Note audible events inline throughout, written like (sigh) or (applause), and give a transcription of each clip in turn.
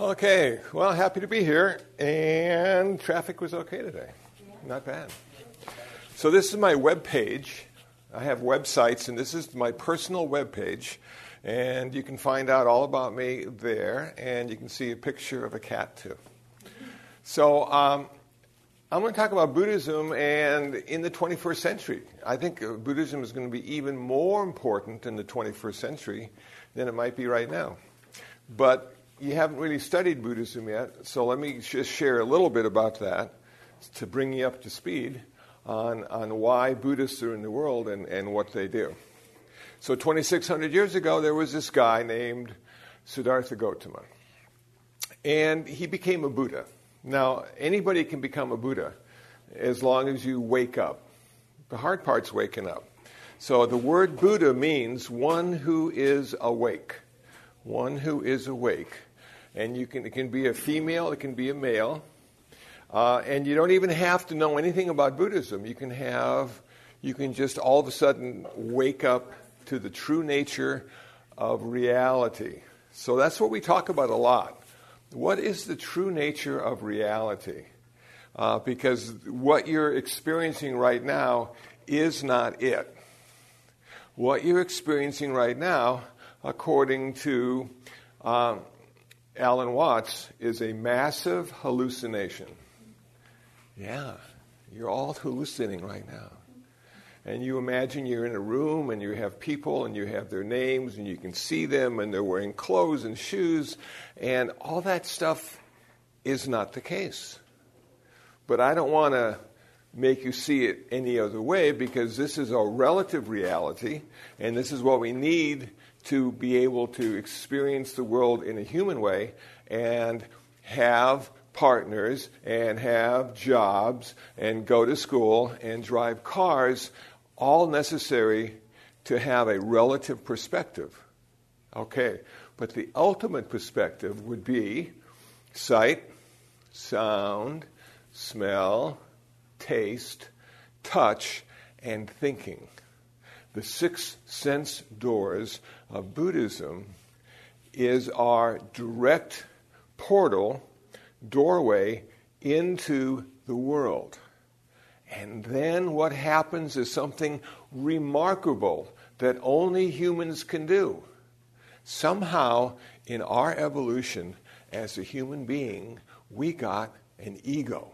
Okay, well, happy to be here, and traffic was okay today. Not bad. So, this is my web page. I have websites, and this is my personal web page. And you can find out all about me there, and you can see a picture of a cat, too. So, um, I'm going to talk about Buddhism and in the 21st century. I think Buddhism is going to be even more important in the 21st century than it might be right now. But you haven't really studied Buddhism yet, so let me just share a little bit about that to bring you up to speed on, on why Buddhists are in the world and, and what they do. So, 2,600 years ago, there was this guy named Siddhartha Gautama, and he became a Buddha. Now, anybody can become a Buddha as long as you wake up. The hard part's waking up. So, the word Buddha means one who is awake. One who is awake and you can, it can be a female, it can be a male. Uh, and you don't even have to know anything about Buddhism. You can have, you can just all of a sudden wake up to the true nature of reality. So that's what we talk about a lot. What is the true nature of reality? Uh, because what you're experiencing right now is not it. What you're experiencing right now, according to um, Alan Watts is a massive hallucination. Yeah, you're all hallucinating right now. And you imagine you're in a room and you have people and you have their names and you can see them and they're wearing clothes and shoes and all that stuff is not the case. But I don't want to make you see it any other way because this is a relative reality and this is what we need to be able to experience the world in a human way and have partners and have jobs and go to school and drive cars, all necessary to have a relative perspective. Okay, but the ultimate perspective would be sight, sound, smell, taste, touch, and thinking. The six sense doors of Buddhism is our direct portal, doorway into the world. And then what happens is something remarkable that only humans can do. Somehow, in our evolution as a human being, we got an ego.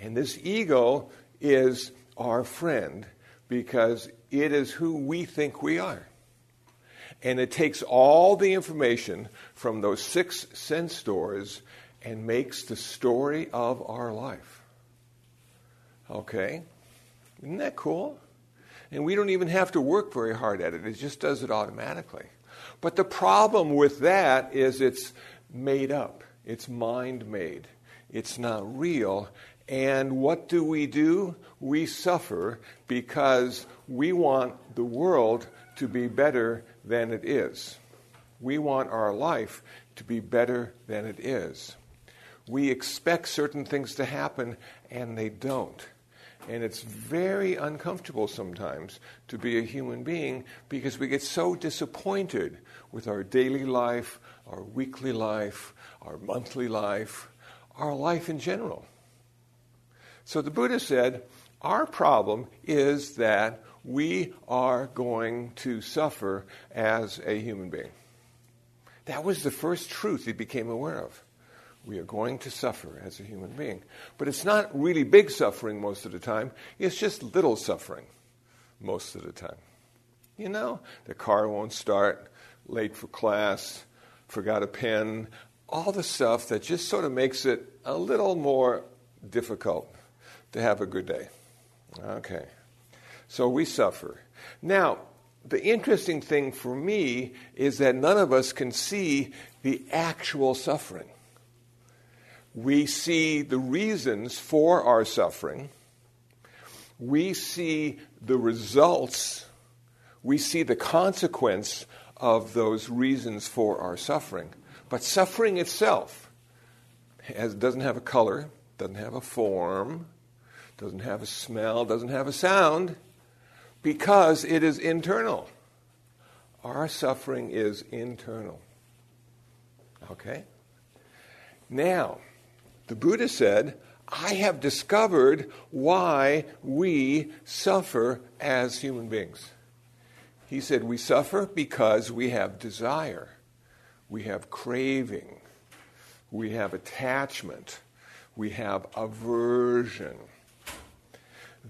And this ego is our friend because it is who we think we are. And it takes all the information from those six sense doors and makes the story of our life. Okay? Isn't that cool? And we don't even have to work very hard at it, it just does it automatically. But the problem with that is it's made up, it's mind made, it's not real. And what do we do? We suffer because we want the world to be better than it is. We want our life to be better than it is. We expect certain things to happen and they don't. And it's very uncomfortable sometimes to be a human being because we get so disappointed with our daily life, our weekly life, our monthly life, our life in general. So the Buddha said, Our problem is that we are going to suffer as a human being. That was the first truth he became aware of. We are going to suffer as a human being. But it's not really big suffering most of the time, it's just little suffering most of the time. You know, the car won't start, late for class, forgot a pen, all the stuff that just sort of makes it a little more difficult to have a good day. Okay. So we suffer. Now, the interesting thing for me is that none of us can see the actual suffering. We see the reasons for our suffering. We see the results. We see the consequence of those reasons for our suffering. But suffering itself has, doesn't have a color, doesn't have a form, doesn't have a smell, doesn't have a sound because it is internal. Our suffering is internal. Okay? Now, the Buddha said, I have discovered why we suffer as human beings. He said, We suffer because we have desire, we have craving, we have attachment, we have aversion.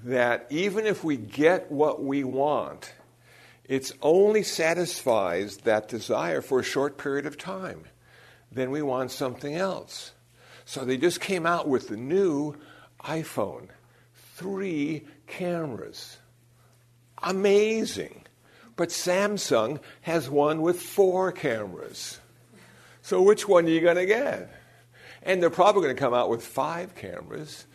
That even if we get what we want, it's only satisfies that desire for a short period of time. Then we want something else. So they just came out with the new iPhone. Three cameras. Amazing. But Samsung has one with four cameras. So which one are you going to get? And they're probably going to come out with five cameras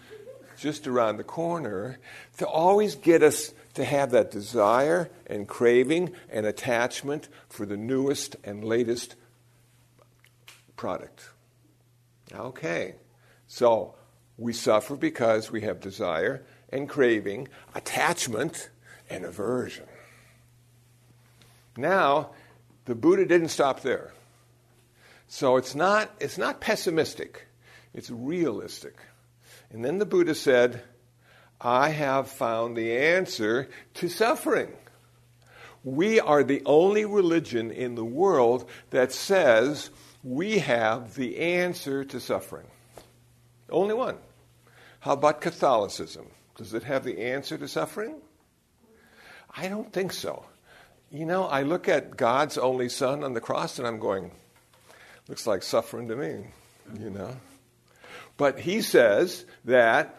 just around the corner to always get us to have that desire and craving and attachment for the newest and latest product. Okay, so we suffer because we have desire and craving, attachment and aversion. Now, the Buddha didn't stop there. So it's not, it's not pessimistic, it's realistic. And then the Buddha said, I have found the answer to suffering. We are the only religion in the world that says we have the answer to suffering. Only one. How about Catholicism? Does it have the answer to suffering? I don't think so. You know, I look at God's only Son on the cross and I'm going, looks like suffering to me, you know. But he says that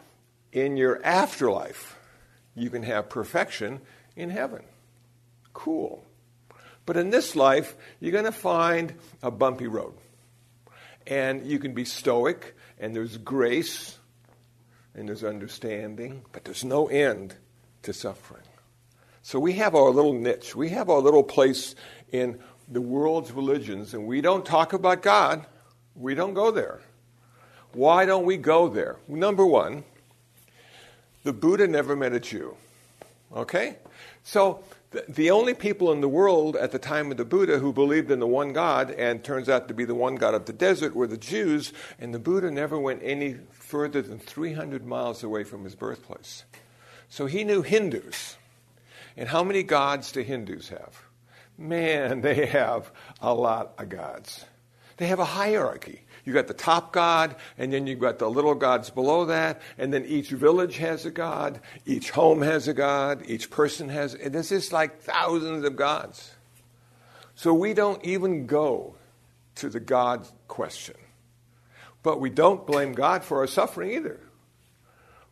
in your afterlife, you can have perfection in heaven. Cool. But in this life, you're going to find a bumpy road. And you can be stoic, and there's grace, and there's understanding, but there's no end to suffering. So we have our little niche. We have our little place in the world's religions, and we don't talk about God. We don't go there. Why don't we go there? Number one, the Buddha never met a Jew. Okay? So the, the only people in the world at the time of the Buddha who believed in the one God and turns out to be the one God of the desert were the Jews, and the Buddha never went any further than 300 miles away from his birthplace. So he knew Hindus. And how many gods do Hindus have? Man, (laughs) they have a lot of gods. They have a hierarchy. You've got the top god, and then you've got the little gods below that, and then each village has a god, each home has a god, each person has. And there's just like thousands of gods. So we don't even go to the God question. But we don't blame God for our suffering either.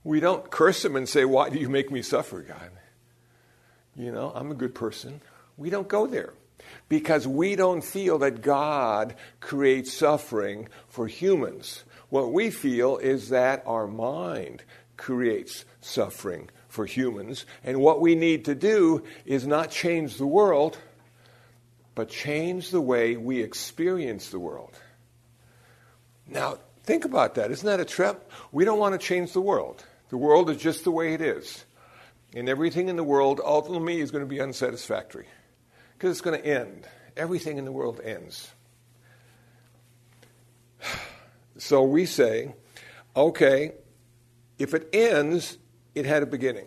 We don't curse Him and say, Why do you make me suffer, God? You know, I'm a good person. We don't go there because we don't feel that God creates suffering for humans. What we feel is that our mind creates suffering for humans, and what we need to do is not change the world, but change the way we experience the world. Now, think about that. Isn't that a trip? We don't want to change the world. The world is just the way it is. And everything in the world ultimately is going to be unsatisfactory because it's going to end. Everything in the world ends. (sighs) So we say, okay, if it ends, it had a beginning.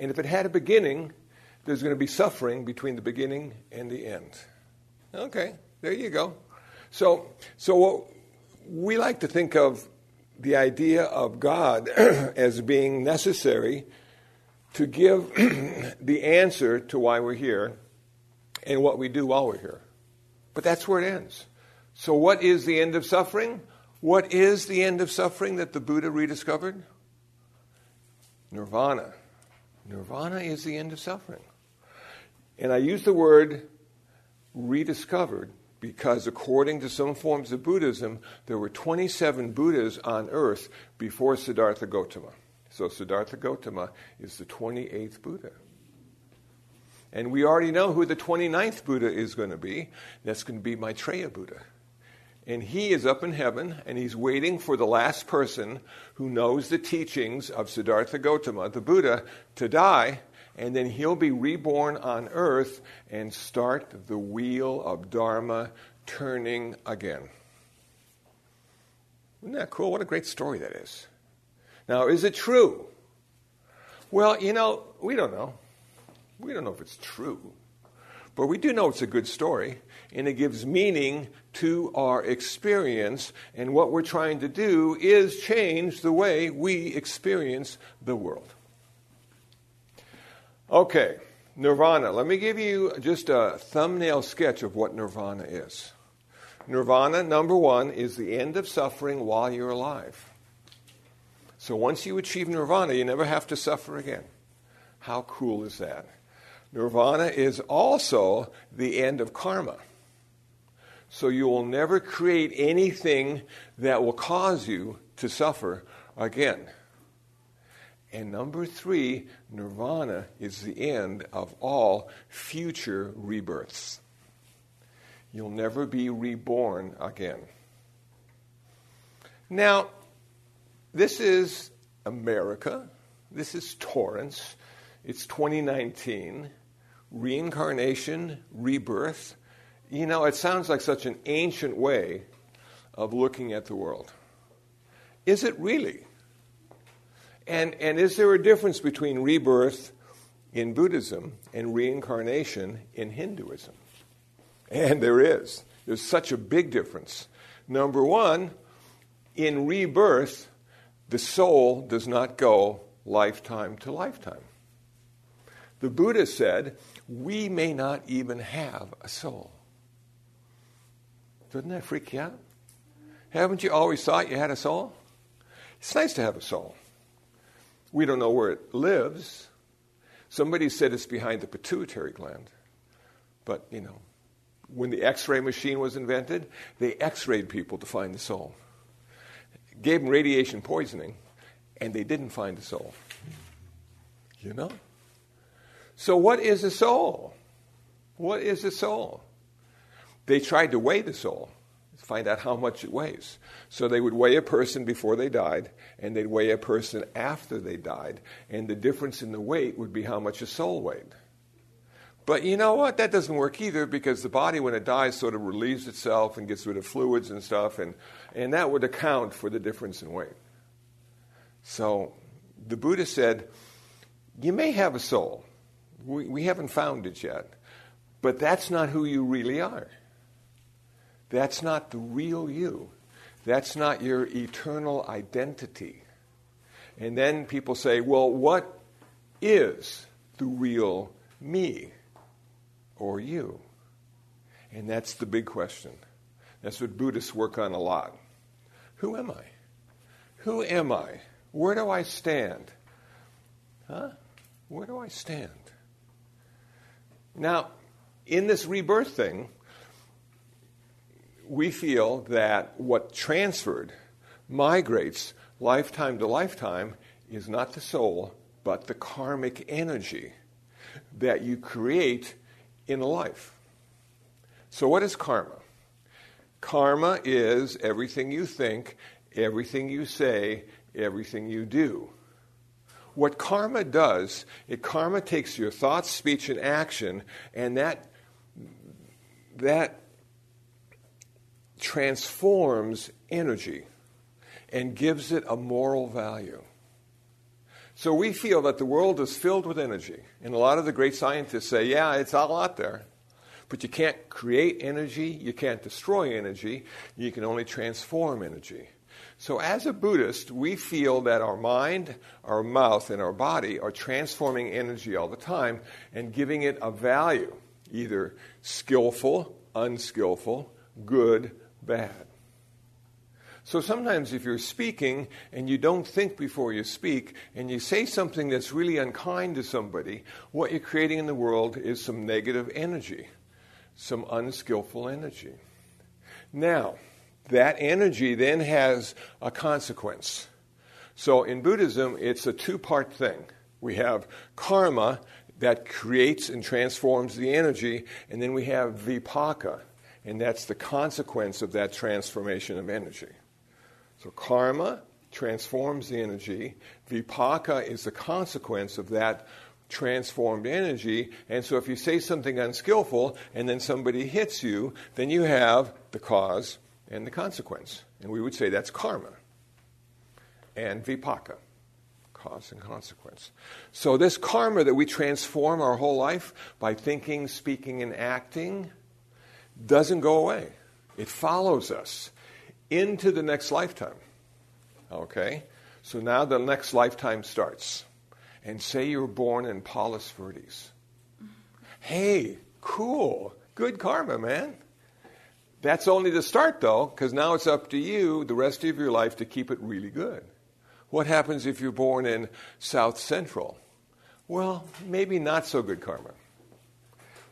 And if it had a beginning, there's going to be suffering between the beginning and the end. Okay, there you go. So, so we like to think of the idea of God (clears throat) as being necessary to give (clears throat) the answer to why we're here and what we do while we're here. But that's where it ends. So, what is the end of suffering? What is the end of suffering that the Buddha rediscovered? Nirvana. Nirvana is the end of suffering. And I use the word rediscovered because, according to some forms of Buddhism, there were 27 Buddhas on earth before Siddhartha Gautama. So, Siddhartha Gautama is the 28th Buddha. And we already know who the 29th Buddha is going to be. That's going to be Maitreya Buddha. And he is up in heaven and he's waiting for the last person who knows the teachings of Siddhartha Gautama, the Buddha, to die. And then he'll be reborn on earth and start the wheel of Dharma turning again. Isn't that cool? What a great story that is. Now, is it true? Well, you know, we don't know. We don't know if it's true. But we do know it's a good story, and it gives meaning to our experience. And what we're trying to do is change the way we experience the world. Okay, nirvana. Let me give you just a thumbnail sketch of what nirvana is. Nirvana, number one, is the end of suffering while you're alive. So once you achieve nirvana, you never have to suffer again. How cool is that? Nirvana is also the end of karma. So you will never create anything that will cause you to suffer again. And number three, nirvana is the end of all future rebirths. You'll never be reborn again. Now, this is America. This is Torrance. It's 2019 reincarnation, rebirth. You know, it sounds like such an ancient way of looking at the world. Is it really? And, and is there a difference between rebirth in Buddhism and reincarnation in Hinduism? And there is. There's such a big difference. Number one, in rebirth, the soul does not go lifetime to lifetime. The Buddha said we may not even have a soul. Doesn't that freak you out? Haven't you always thought you had a soul? It's nice to have a soul. We don't know where it lives. Somebody said it's behind the pituitary gland. But, you know, when the x ray machine was invented, they x rayed people to find the soul. Gave them radiation poisoning, and they didn't find the soul. You know? So, what is a soul? What is a soul? They tried to weigh the soul, find out how much it weighs. So, they would weigh a person before they died, and they'd weigh a person after they died, and the difference in the weight would be how much a soul weighed. But you know what? That doesn't work either because the body, when it dies, sort of relieves itself and gets rid of fluids and stuff, and, and that would account for the difference in weight. So the Buddha said, You may have a soul, we, we haven't found it yet. But that's not who you really are. That's not the real you. That's not your eternal identity. And then people say, well, what is the real me or you? And that's the big question. That's what Buddhists work on a lot. Who am I? Who am I? Where do I stand? Huh? Where do I stand? Now, in this rebirth thing, we feel that what transferred migrates lifetime to lifetime is not the soul, but the karmic energy that you create in a life. So, what is karma? Karma is everything you think, everything you say, everything you do. What karma does, it karma takes your thoughts, speech, and action, and that that transforms energy and gives it a moral value. So we feel that the world is filled with energy. And a lot of the great scientists say, yeah, it's all out there. But you can't create energy, you can't destroy energy, you can only transform energy. So, as a Buddhist, we feel that our mind, our mouth, and our body are transforming energy all the time and giving it a value, either skillful, unskillful, good, bad. So sometimes, if you're speaking and you don't think before you speak, and you say something that's really unkind to somebody, what you're creating in the world is some negative energy, some unskillful energy. Now, that energy then has a consequence. So in Buddhism, it's a two part thing. We have karma that creates and transforms the energy, and then we have vipaka, and that's the consequence of that transformation of energy. So karma transforms the energy, vipaka is the consequence of that transformed energy. And so if you say something unskillful and then somebody hits you, then you have the cause and the consequence. And we would say that's karma and vipaka, cause and consequence. So this karma that we transform our whole life by thinking, speaking, and acting doesn't go away. It follows us into the next lifetime. Okay? So now the next lifetime starts. And say you're born in Palos Verdes. Hey, cool. Good karma, man. That's only the start, though, because now it's up to you the rest of your life to keep it really good. What happens if you're born in South Central? Well, maybe not so good karma.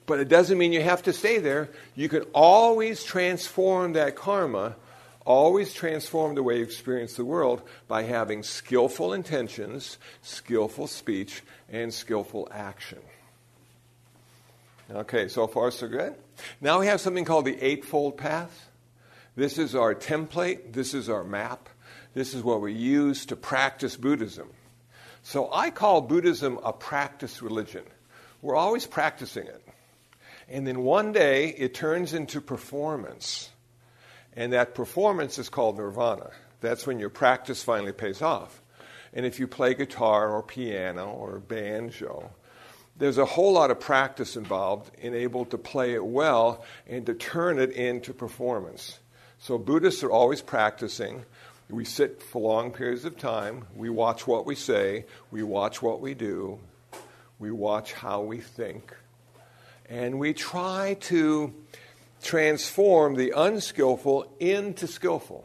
But it doesn't mean you have to stay there. You can always transform that karma, always transform the way you experience the world by having skillful intentions, skillful speech, and skillful action. Okay, so far so good. Now we have something called the Eightfold Path. This is our template, this is our map, this is what we use to practice Buddhism. So I call Buddhism a practice religion. We're always practicing it. And then one day it turns into performance. And that performance is called nirvana. That's when your practice finally pays off. And if you play guitar or piano or banjo, there's a whole lot of practice involved in able to play it well and to turn it into performance. So Buddhists are always practicing. We sit for long periods of time. We watch what we say. We watch what we do. We watch how we think. And we try to transform the unskillful into skillful.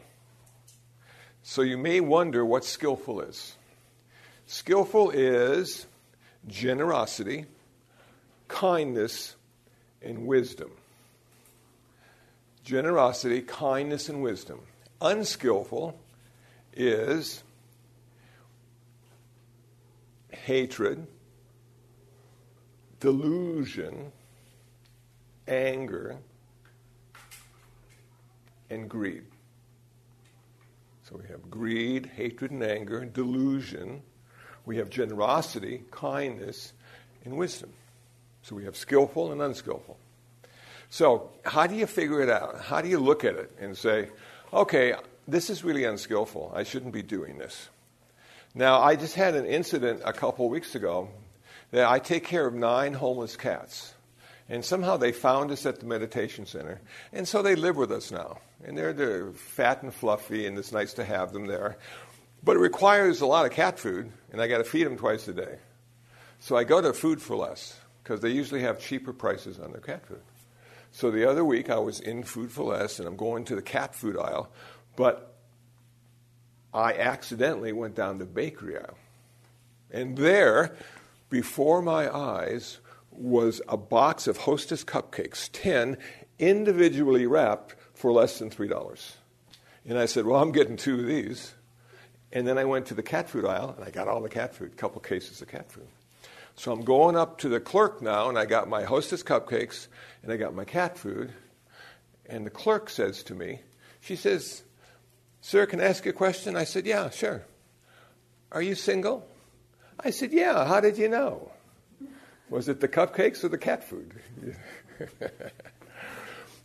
So you may wonder what skillful is. Skillful is generosity, kindness, and wisdom. Generosity, kindness, and wisdom. Unskillful is hatred, delusion, anger, and greed. So we have greed, hatred, and anger, delusion. We have generosity, kindness, and wisdom. So we have skillful and unskillful. So, how do you figure it out? How do you look at it and say, okay, this is really unskillful. I shouldn't be doing this. Now, I just had an incident a couple of weeks ago that I take care of nine homeless cats. And somehow they found us at the meditation center. And so they live with us now. And they're, they're fat and fluffy, and it's nice to have them there. But it requires a lot of cat food, and I got to feed them twice a day. So I go to Food for Less because they usually have cheaper prices on their cat food. So the other week I was in Food for Less, and I'm going to the cat food aisle, but I accidentally went down the bakery aisle. And there, before my eyes, was a box of Hostess cupcakes, 10 individually wrapped for less than $3. And I said, Well, I'm getting two of these. And then I went to the cat food aisle and I got all the cat food, a couple cases of cat food. So I'm going up to the clerk now and I got my Hostess cupcakes and I got my cat food. And the clerk says to me, She says, Sir, can I ask you a question? I said, Yeah, sure. Are you single? I said, Yeah, how did you know? Was it the cupcakes or the cat food? (laughs)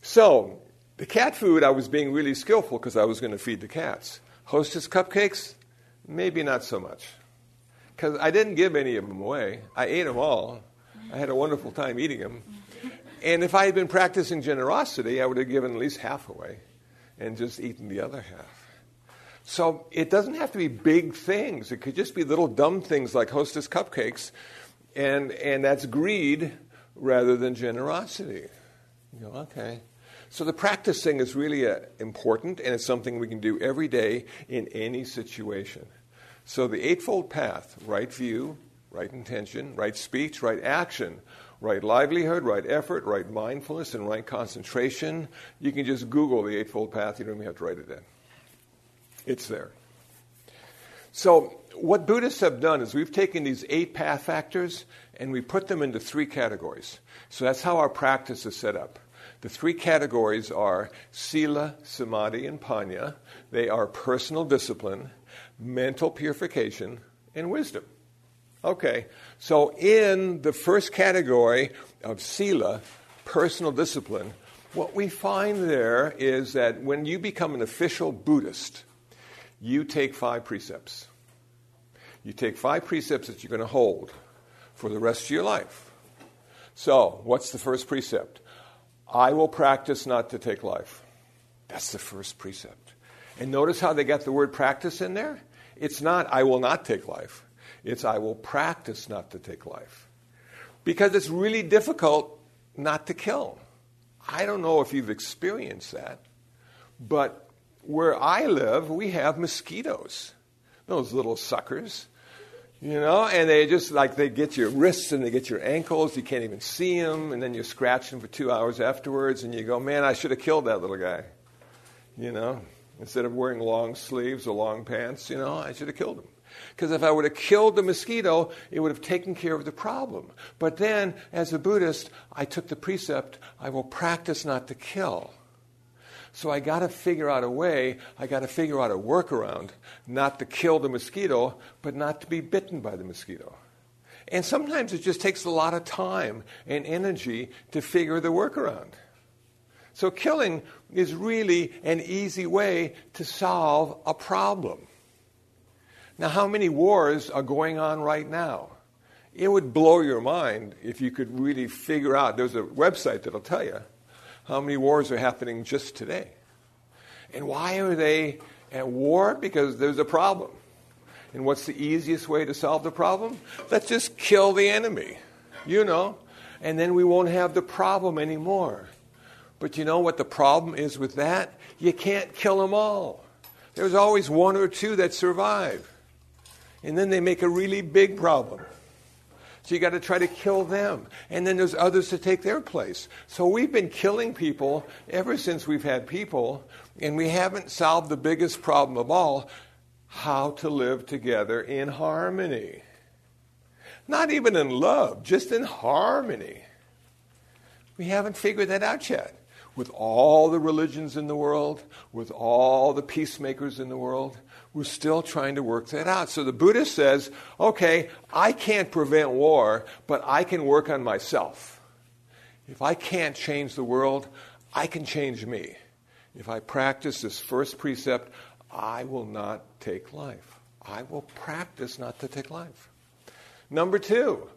so, the cat food, I was being really skillful because I was going to feed the cats. Hostess cupcakes, maybe not so much. Because I didn't give any of them away. I ate them all. I had a wonderful time eating them. And if I had been practicing generosity, I would have given at least half away and just eaten the other half. So it doesn't have to be big things. It could just be little dumb things like Hostess cupcakes and, and that's greed rather than generosity. You go, okay. So the practicing is really uh, important, and it's something we can do every day in any situation. So the Eightfold Path right view, right intention, right speech, right action, right livelihood, right effort, right mindfulness, and right concentration. You can just Google the Eightfold Path, you don't even have to write it in. It's there. So what Buddhists have done is we've taken these eight path factors and we put them into three categories. So that's how our practice is set up. The three categories are sila, samadhi, and panya. They are personal discipline, mental purification, and wisdom. Okay, so in the first category of Sila, personal discipline, what we find there is that when you become an official Buddhist, you take five precepts. You take five precepts that you're going to hold for the rest of your life. So, what's the first precept? I will practice not to take life. That's the first precept. And notice how they got the word practice in there? It's not, I will not take life. It's, I will practice not to take life. Because it's really difficult not to kill. I don't know if you've experienced that, but where I live, we have mosquitoes. Those little suckers. You know, and they just like they get your wrists and they get your ankles. You can't even see them, and then you're scratching for two hours afterwards, and you go, "Man, I should have killed that little guy." You know, instead of wearing long sleeves or long pants, you know, I should have killed him. Because if I would have killed the mosquito, it would have taken care of the problem. But then, as a Buddhist, I took the precept I will practice not to kill. So I got to figure out a way, I got to figure out a workaround, not to kill the mosquito, but not to be bitten by the mosquito. And sometimes it just takes a lot of time and energy to figure the workaround. So killing is really an easy way to solve a problem. Now, how many wars are going on right now? It would blow your mind if you could really figure out. There's a website that'll tell you how many wars are happening just today. And why are they at war? Because there's a problem. And what's the easiest way to solve the problem? Let's just kill the enemy, you know, and then we won't have the problem anymore. But you know what the problem is with that? You can't kill them all. There's always one or two that survive and then they make a really big problem. So you got to try to kill them. And then there's others to take their place. So we've been killing people ever since we've had people, and we haven't solved the biggest problem of all how to live together in harmony. Not even in love, just in harmony. We haven't figured that out yet. With all the religions in the world, with all the peacemakers in the world, we're still trying to work that out. So the Buddha says, okay, I can't prevent war, but I can work on myself. If I can't change the world, I can change me. If I practice this first precept, I will not take life. I will practice not to take life. Number two,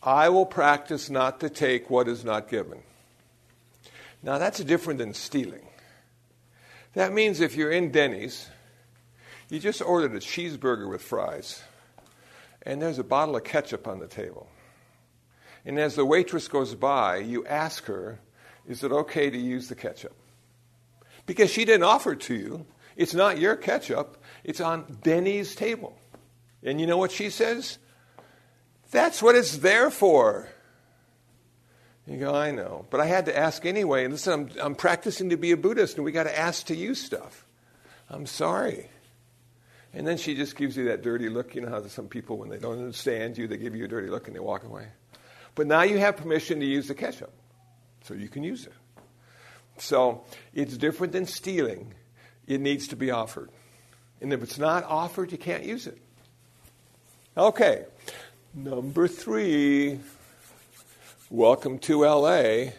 I will practice not to take what is not given. Now, that's different than stealing. That means if you're in Denny's you just ordered a cheeseburger with fries, and there's a bottle of ketchup on the table. And as the waitress goes by, you ask her, Is it okay to use the ketchup? Because she didn't offer it to you. It's not your ketchup, it's on Denny's table. And you know what she says? That's what it's there for. You go, I know. But I had to ask anyway. And listen, I'm, I'm practicing to be a Buddhist, and we got to ask to use stuff. I'm sorry. And then she just gives you that dirty look. You know how some people, when they don't understand you, they give you a dirty look and they walk away. But now you have permission to use the ketchup, so you can use it. So it's different than stealing. It needs to be offered. And if it's not offered, you can't use it. Okay, number three. Welcome to LA.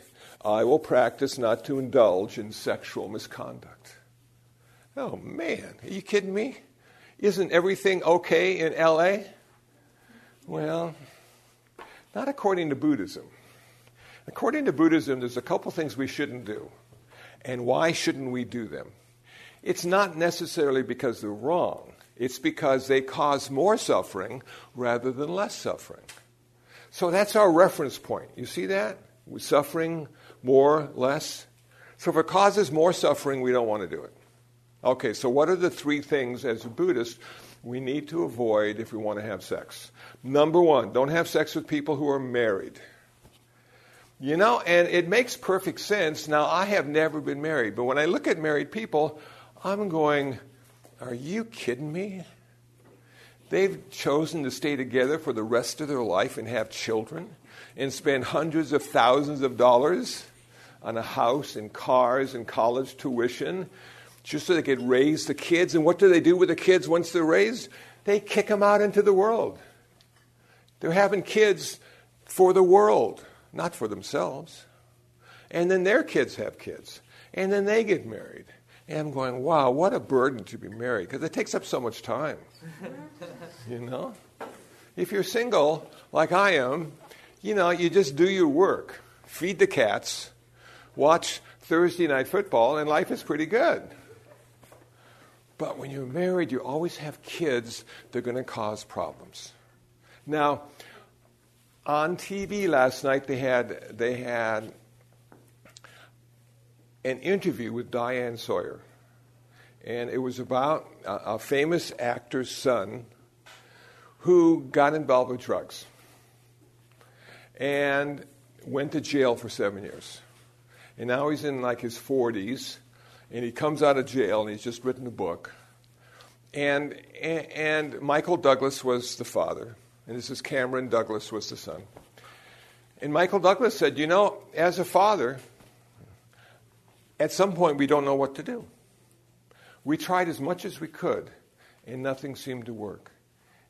I will practice not to indulge in sexual misconduct. Oh man, are you kidding me? Isn't everything okay in LA? Well, not according to Buddhism. According to Buddhism, there's a couple things we shouldn't do. And why shouldn't we do them? It's not necessarily because they're wrong, it's because they cause more suffering rather than less suffering. So that's our reference point. You see that? We're suffering more, less. So if it causes more suffering, we don't want to do it. Okay, so what are the three things as a Buddhist we need to avoid if we want to have sex? Number one, don't have sex with people who are married. You know, and it makes perfect sense. Now, I have never been married, but when I look at married people, I'm going, are you kidding me? They've chosen to stay together for the rest of their life and have children and spend hundreds of thousands of dollars on a house and cars and college tuition just so they could raise the kids. And what do they do with the kids once they're raised? They kick them out into the world. They're having kids for the world, not for themselves. And then their kids have kids. And then they get married. And I'm going, wow, what a burden to be married because it takes up so much time. (laughs) you know? If you're single, like I am, you know, you just do your work, feed the cats, watch Thursday night football, and life is pretty good. But when you're married, you always have kids that are going to cause problems. Now, on TV last night, they had, they had an interview with Diane Sawyer. And it was about a, a famous actor's son who got involved with drugs and went to jail for seven years. And now he's in like his 40s, and he comes out of jail, and he's just written a book. And, and Michael Douglas was the father, and this is Cameron Douglas was the son. And Michael Douglas said, You know, as a father, at some point we don't know what to do. We tried as much as we could, and nothing seemed to work.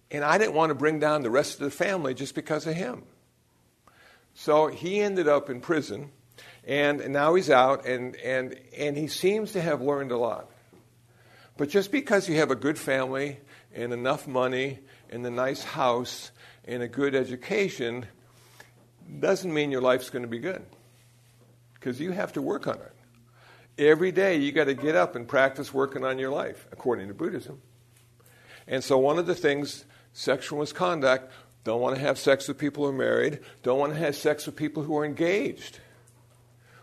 And I didn't want to bring down the rest of the family just because of him. So he ended up in prison, and now he's out, and, and, and he seems to have learned a lot. But just because you have a good family and enough money and a nice house and a good education doesn't mean your life's going to be good. Because you have to work on it. Every day you got to get up and practice working on your life, according to Buddhism. And so one of the things, sexual misconduct, don't want to have sex with people who are married, don't want to have sex with people who are engaged.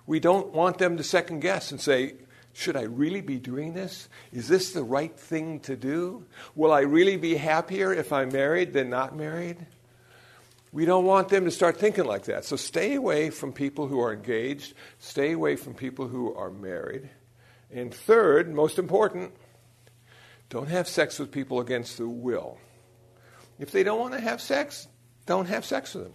We don't want them to second guess and say, should I really be doing this? Is this the right thing to do? Will I really be happier if I'm married than not married? We don't want them to start thinking like that. So stay away from people who are engaged, stay away from people who are married. And third, most important, don't have sex with people against their will. If they don't want to have sex, don't have sex with them.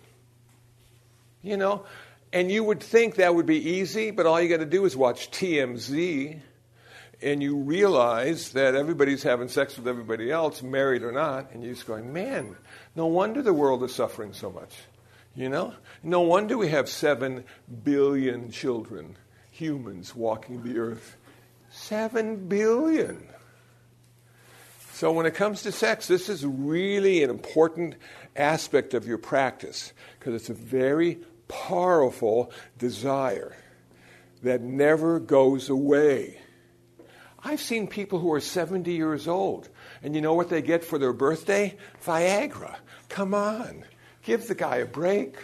You know, and you would think that would be easy, but all you got to do is watch TMZ and you realize that everybody's having sex with everybody else, married or not, and you're just going, man, no wonder the world is suffering so much. You know? No wonder we have seven billion children, humans, walking the earth. Seven billion. So, when it comes to sex, this is really an important aspect of your practice because it's a very powerful desire that never goes away. I've seen people who are 70 years old, and you know what they get for their birthday? Viagra. Come on, give the guy a break.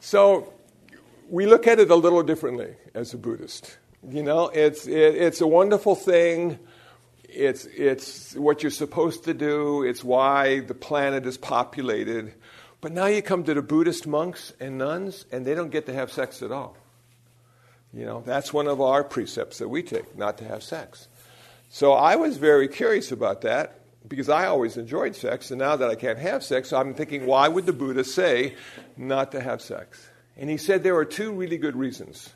So, we look at it a little differently as a Buddhist. You know, it's, it, it's a wonderful thing. It's, it's what you're supposed to do. It's why the planet is populated. But now you come to the Buddhist monks and nuns, and they don't get to have sex at all. You know, that's one of our precepts that we take, not to have sex. So I was very curious about that because I always enjoyed sex, and now that I can't have sex, I'm thinking, why would the Buddha say not to have sex? And he said there are two really good reasons.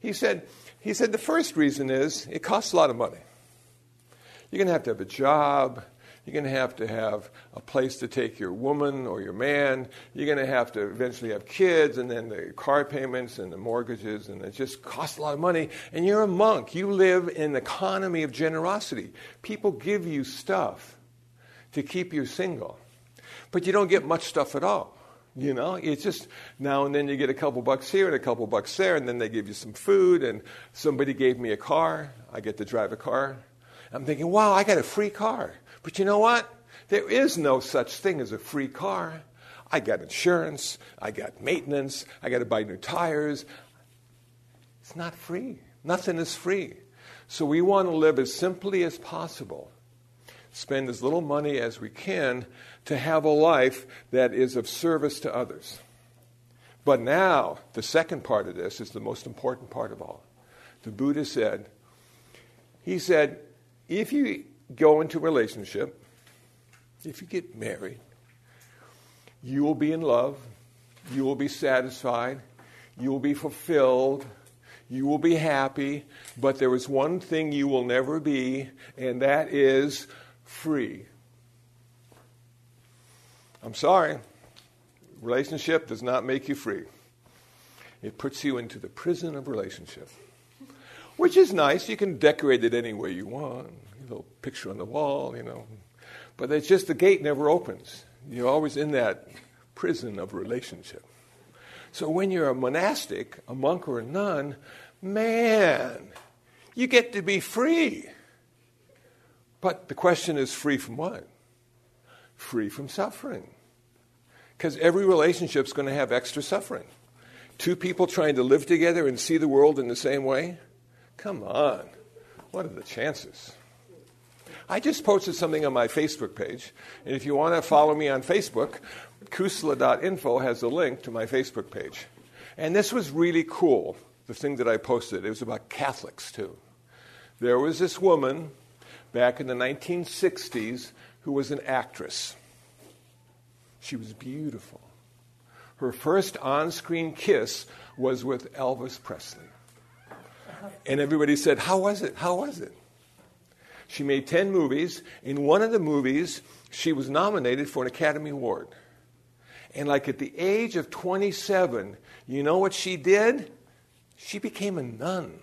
He said, he said the first reason is it costs a lot of money. You're going to have to have a job. You're going to have to have a place to take your woman or your man. You're going to have to eventually have kids and then the car payments and the mortgages, and it just costs a lot of money. And you're a monk. You live in an economy of generosity. People give you stuff to keep you single, but you don't get much stuff at all. You know, it's just now and then you get a couple bucks here and a couple bucks there, and then they give you some food, and somebody gave me a car. I get to drive a car. I'm thinking, wow, I got a free car. But you know what? There is no such thing as a free car. I got insurance, I got maintenance, I got to buy new tires. It's not free. Nothing is free. So we want to live as simply as possible, spend as little money as we can to have a life that is of service to others. But now, the second part of this is the most important part of all. The Buddha said, he said, if you go into a relationship, if you get married, you will be in love, you will be satisfied, you will be fulfilled, You will be happy, but there is one thing you will never be, and that is free. I'm sorry. Relationship does not make you free. It puts you into the prison of relationship, which is nice. You can decorate it any way you want. A little picture on the wall, you know. But it's just the gate never opens. You're always in that prison of relationship. So when you're a monastic, a monk or a nun, man, you get to be free. But the question is free from what? Free from suffering. Because every relationship is going to have extra suffering. Two people trying to live together and see the world in the same way? Come on. What are the chances? I just posted something on my Facebook page. And if you want to follow me on Facebook, kusala.info has a link to my Facebook page. And this was really cool, the thing that I posted. It was about Catholics, too. There was this woman back in the 1960s who was an actress. She was beautiful. Her first on screen kiss was with Elvis Presley. And everybody said, How was it? How was it? She made 10 movies. In one of the movies, she was nominated for an Academy Award. And like at the age of 27, you know what she did? She became a nun.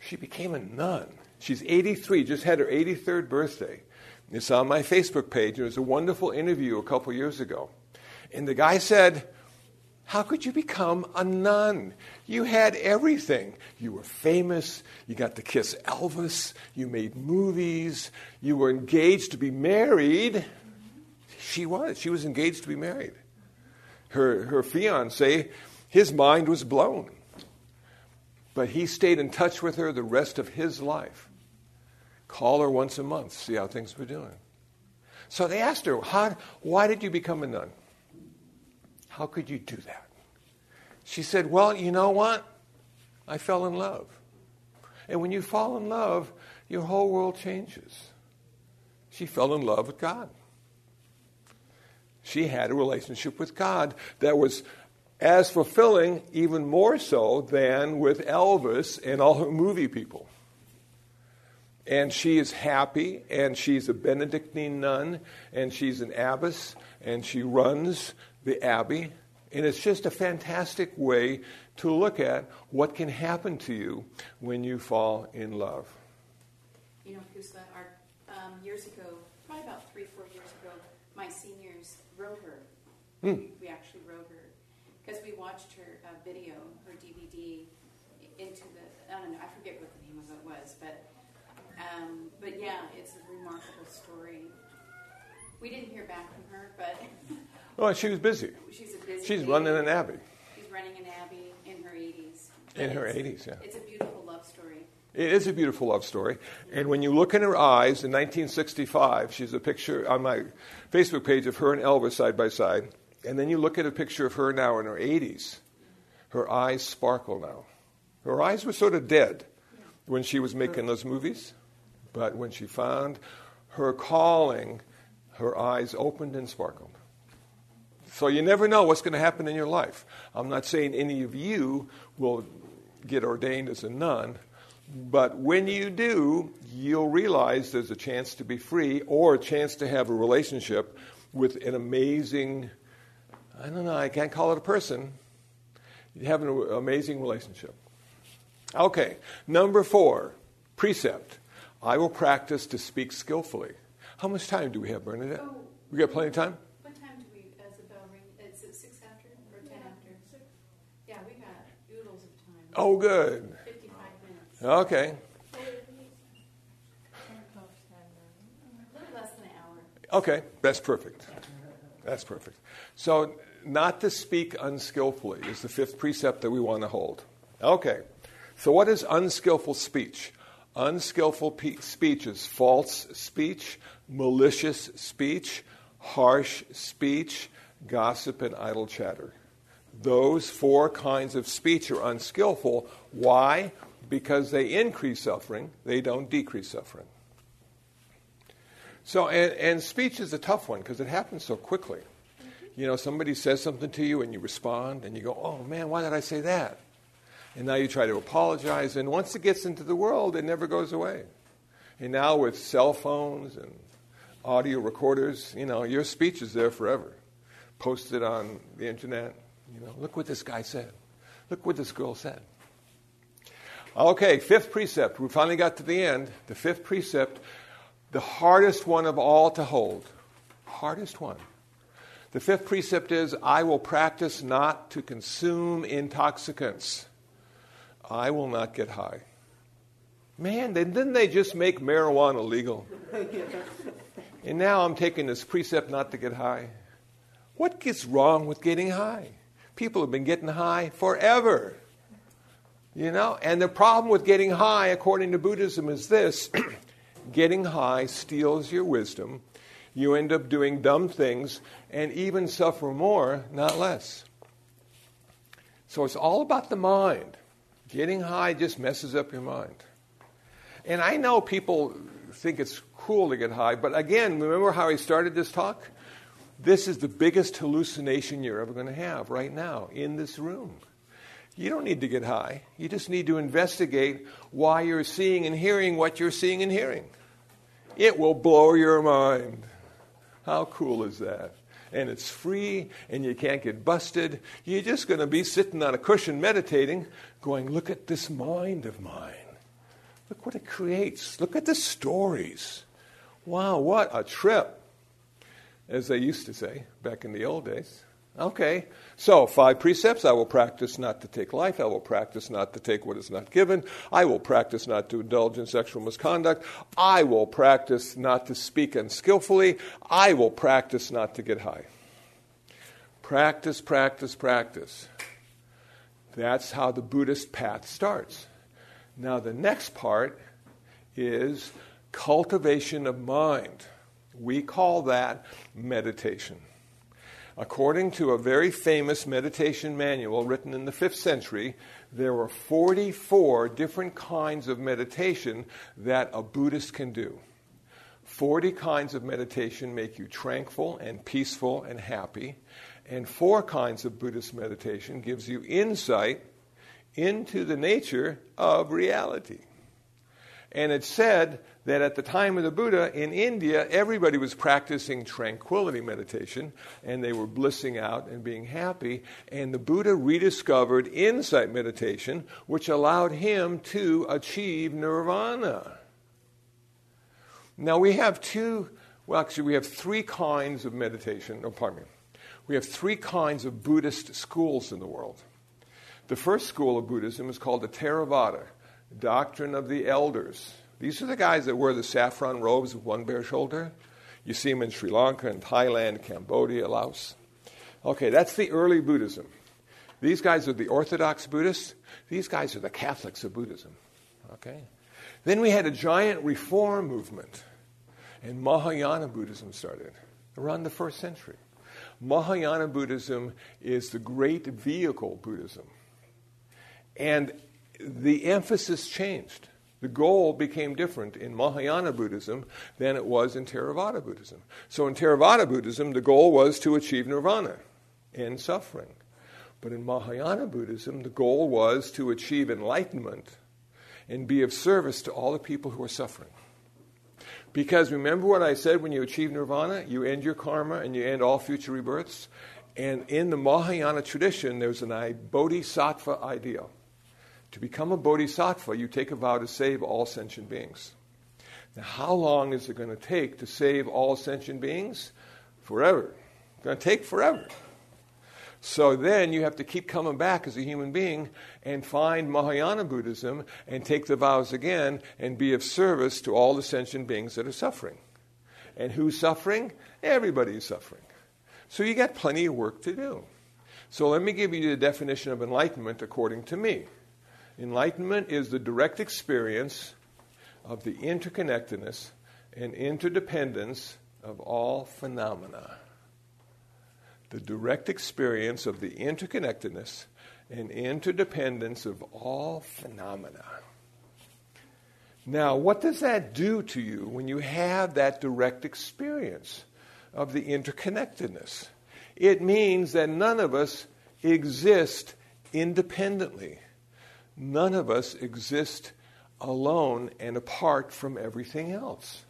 She became a nun. She's 83, just had her 83rd birthday. It's on my Facebook page. There was a wonderful interview a couple years ago. And the guy said, How could you become a nun? You had everything. You were famous. You got to kiss Elvis. You made movies. You were engaged to be married. She was. She was engaged to be married. Her, her fiance, his mind was blown. But he stayed in touch with her the rest of his life. Call her once a month, see how things were doing. So they asked her, Why did you become a nun? How could you do that? She said, Well, you know what? I fell in love. And when you fall in love, your whole world changes. She fell in love with God. She had a relationship with God that was as fulfilling, even more so, than with Elvis and all her movie people. And she is happy, and she's a Benedictine nun, and she's an abbess, and she runs the Abbey. And it's just a fantastic way to look at what can happen to you when you fall in love. You know, Kusala, our, um, years ago, probably about three, four years ago, my seniors wrote her. Mm. We actually wrote her because we watched her uh, video, her DVD, into the, I don't know, I forget what the name of it was, but, um, but yeah, it's a remarkable story. We didn't hear back from her, but (laughs) Oh, well, she was busy. She's a busy. She's lady. running an abbey. She's running an abbey in her 80s. In her 80s, yeah. It's a beautiful love story. It is a beautiful love story. And when you look in her eyes in 1965, she's a picture on my Facebook page of her and Elvis side by side. And then you look at a picture of her now in her 80s. Her eyes sparkle now. Her eyes were sort of dead when she was making those movies. But when she found her calling, her eyes opened and sparkled. So you never know what's going to happen in your life. I'm not saying any of you will get ordained as a nun, but when you do, you'll realize there's a chance to be free or a chance to have a relationship with an amazing, I don't know, I can't call it a person. You have an amazing relationship. Okay, number four, precept. I will practice to speak skillfully. How much time do we have, Bernadette? Oh, we got plenty of time? Oh, good. Okay. Okay, that's perfect. That's perfect. So, not to speak unskillfully is the fifth precept that we want to hold. Okay, so what is unskillful speech? Unskillful pe- speech is false speech, malicious speech, harsh speech, gossip, and idle chatter. Those four kinds of speech are unskillful. Why? Because they increase suffering, they don't decrease suffering. So, and, and speech is a tough one because it happens so quickly. You know, somebody says something to you and you respond and you go, oh man, why did I say that? And now you try to apologize, and once it gets into the world, it never goes away. And now with cell phones and audio recorders, you know, your speech is there forever. Posted on the internet. You know, look what this guy said. Look what this girl said. Okay, fifth precept. We finally got to the end. The fifth precept, the hardest one of all to hold. Hardest one. The fifth precept is I will practice not to consume intoxicants. I will not get high. Man, didn't they just make marijuana legal? and now I'm taking this precept not to get high. What gets wrong with getting high? People have been getting high forever. You know, and the problem with getting high, according to Buddhism, is this (clears throat) getting high steals your wisdom. You end up doing dumb things and even suffer more, not less. So it's all about the mind. Getting high just messes up your mind. And I know people think it's cool to get high, but again, remember how I started this talk? This is the biggest hallucination you're ever going to have right now in this room. You don't need to get high. You just need to investigate why you're seeing and hearing what you're seeing and hearing. It will blow your mind. How cool is that? And it's free, and you can't get busted. You're just going to be sitting on a cushion meditating, going, Look at this mind of mine. Look what it creates. Look at the stories. Wow, what a trip, as they used to say back in the old days. Okay, so five precepts. I will practice not to take life. I will practice not to take what is not given. I will practice not to indulge in sexual misconduct. I will practice not to speak unskillfully. I will practice not to get high. Practice, practice, practice. That's how the Buddhist path starts. Now, the next part is cultivation of mind. We call that meditation. According to a very famous meditation manual written in the 5th century, there were 44 different kinds of meditation that a Buddhist can do. 40 kinds of meditation make you tranquil and peaceful and happy, and four kinds of Buddhist meditation gives you insight into the nature of reality. And it said that at the time of the Buddha in India, everybody was practicing tranquility meditation and they were blissing out and being happy. And the Buddha rediscovered insight meditation, which allowed him to achieve nirvana. Now we have two, well, actually, we have three kinds of meditation. Oh, pardon me. We have three kinds of Buddhist schools in the world. The first school of Buddhism is called the Theravada, doctrine of the elders. These are the guys that wear the saffron robes with one bare shoulder. You see them in Sri Lanka and Thailand, Cambodia, Laos. Okay, that's the early Buddhism. These guys are the Orthodox Buddhists. These guys are the Catholics of Buddhism. Okay? Then we had a giant reform movement, and Mahayana Buddhism started around the first century. Mahayana Buddhism is the great vehicle Buddhism. And the emphasis changed the goal became different in Mahayana Buddhism than it was in Theravada Buddhism. So in Theravada Buddhism, the goal was to achieve nirvana, end suffering. But in Mahayana Buddhism, the goal was to achieve enlightenment and be of service to all the people who are suffering. Because remember what I said when you achieve nirvana? You end your karma and you end all future rebirths. And in the Mahayana tradition, there's an bodhisattva ideal. To become a bodhisattva, you take a vow to save all sentient beings. Now, how long is it going to take to save all sentient beings? Forever. It's going to take forever. So then you have to keep coming back as a human being and find Mahayana Buddhism and take the vows again and be of service to all the sentient beings that are suffering. And who's suffering? Everybody's suffering. So you got plenty of work to do. So let me give you the definition of enlightenment according to me. Enlightenment is the direct experience of the interconnectedness and interdependence of all phenomena. The direct experience of the interconnectedness and interdependence of all phenomena. Now, what does that do to you when you have that direct experience of the interconnectedness? It means that none of us exist independently. None of us exist alone and apart from everything else.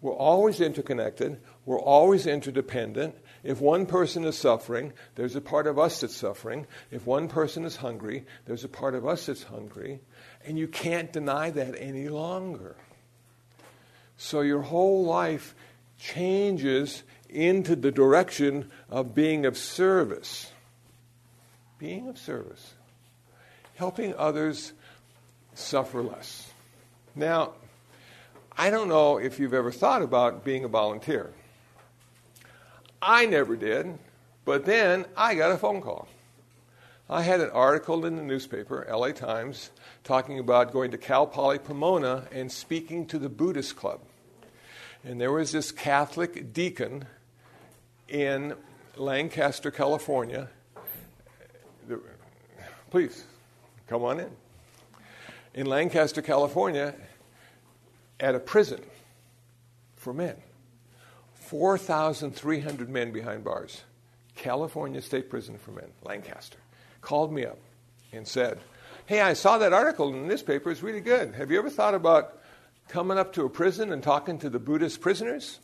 We're always interconnected, we're always interdependent. If one person is suffering, there's a part of us that's suffering. If one person is hungry, there's a part of us that's hungry. And you can't deny that any longer. So your whole life changes into the direction of being of service. Being of service. Helping others suffer less. Now, I don't know if you've ever thought about being a volunteer. I never did, but then I got a phone call. I had an article in the newspaper, LA Times, talking about going to Cal Poly Pomona and speaking to the Buddhist Club. And there was this Catholic deacon in Lancaster, California. Please, come on in. In Lancaster, California, at a prison for men. 4,300 men behind bars. California State Prison for Men, Lancaster. Called me up and said, Hey, I saw that article in the newspaper. It's really good. Have you ever thought about coming up to a prison and talking to the Buddhist prisoners?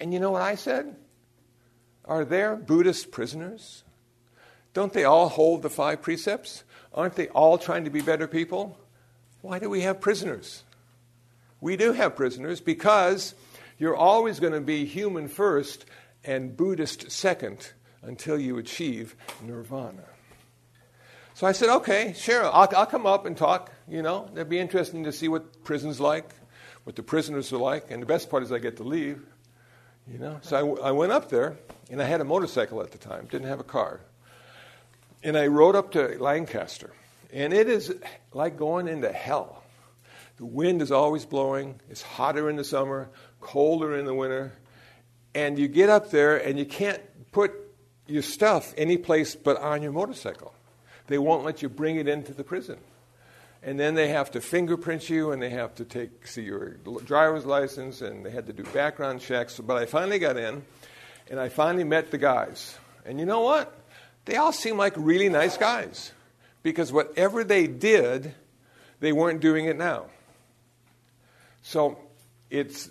And you know what I said? Are there Buddhist prisoners? Don't they all hold the five precepts? Aren't they all trying to be better people? Why do we have prisoners? We do have prisoners because you're always going to be human first and Buddhist second until you achieve nirvana. So I said, okay, sure, I'll, I'll, come up and talk. You know, it'd be interesting to see what prison's like, what the prisoners are like, and the best part is I get to leave. You know, so I, I went up there, and I had a motorcycle at the time, didn't have a car, and I rode up to Lancaster, and it is like going into hell. The wind is always blowing. It's hotter in the summer, colder in the winter. And you get up there and you can't put your stuff any place but on your motorcycle. They won't let you bring it into the prison. And then they have to fingerprint you and they have to take see your driver's license and they had to do background checks. But I finally got in and I finally met the guys. And you know what? They all seem like really nice guys. Because whatever they did, they weren't doing it now. So it's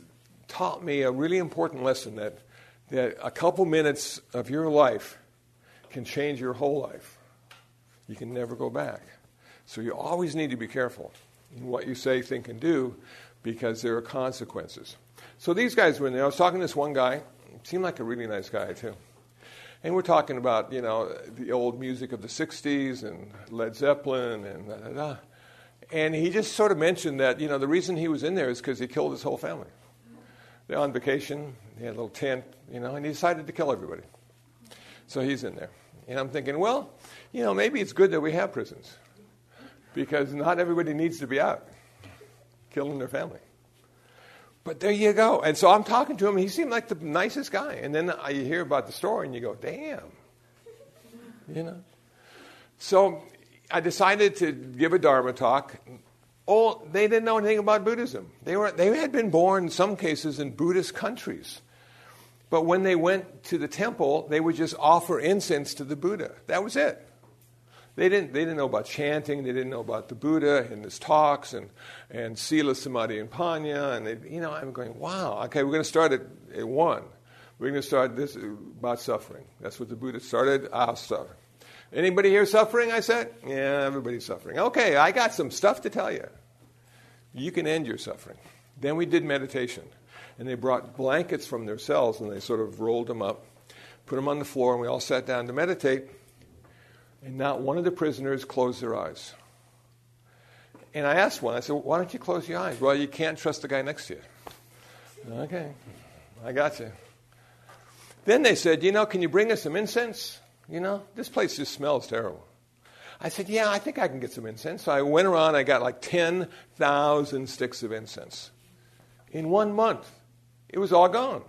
taught me a really important lesson that, that a couple minutes of your life can change your whole life. You can never go back. So you always need to be careful in what you say, think, and do because there are consequences. So these guys were in there. I was talking to this one guy. Seemed like a really nice guy, too. And we're talking about, you know, the old music of the 60s and Led Zeppelin and da, da, da. And he just sort of mentioned that, you know, the reason he was in there is because he killed his whole family. They're on vacation, he had a little tent, you know, and he decided to kill everybody. So he's in there. And I'm thinking, well, you know, maybe it's good that we have prisons because not everybody needs to be out killing their family. But there you go. And so I'm talking to him, he seemed like the nicest guy. And then I hear about the story, and you go, damn. You know? So I decided to give a Dharma talk. Oh, they didn't know anything about Buddhism. They, were, they had been born, in some cases, in Buddhist countries. But when they went to the temple, they would just offer incense to the Buddha. That was it. They didn't, they didn't know about chanting. They didn't know about the Buddha and his talks and, and Sila, Samadhi, and Panya. And, they, you know, I'm going, wow, okay, we're going to start at, at 1. We're going to start this about suffering. That's what the Buddha started. I'll start. Anybody here suffering? I said. Yeah, everybody's suffering. Okay, I got some stuff to tell you. You can end your suffering. Then we did meditation. And they brought blankets from their cells and they sort of rolled them up, put them on the floor, and we all sat down to meditate. And not one of the prisoners closed their eyes. And I asked one, I said, Why don't you close your eyes? Well, you can't trust the guy next to you. Okay, I got you. Then they said, You know, can you bring us some incense? You know, this place just smells terrible. I said, Yeah, I think I can get some incense. So I went around, I got like 10,000 sticks of incense. In one month, it was all gone.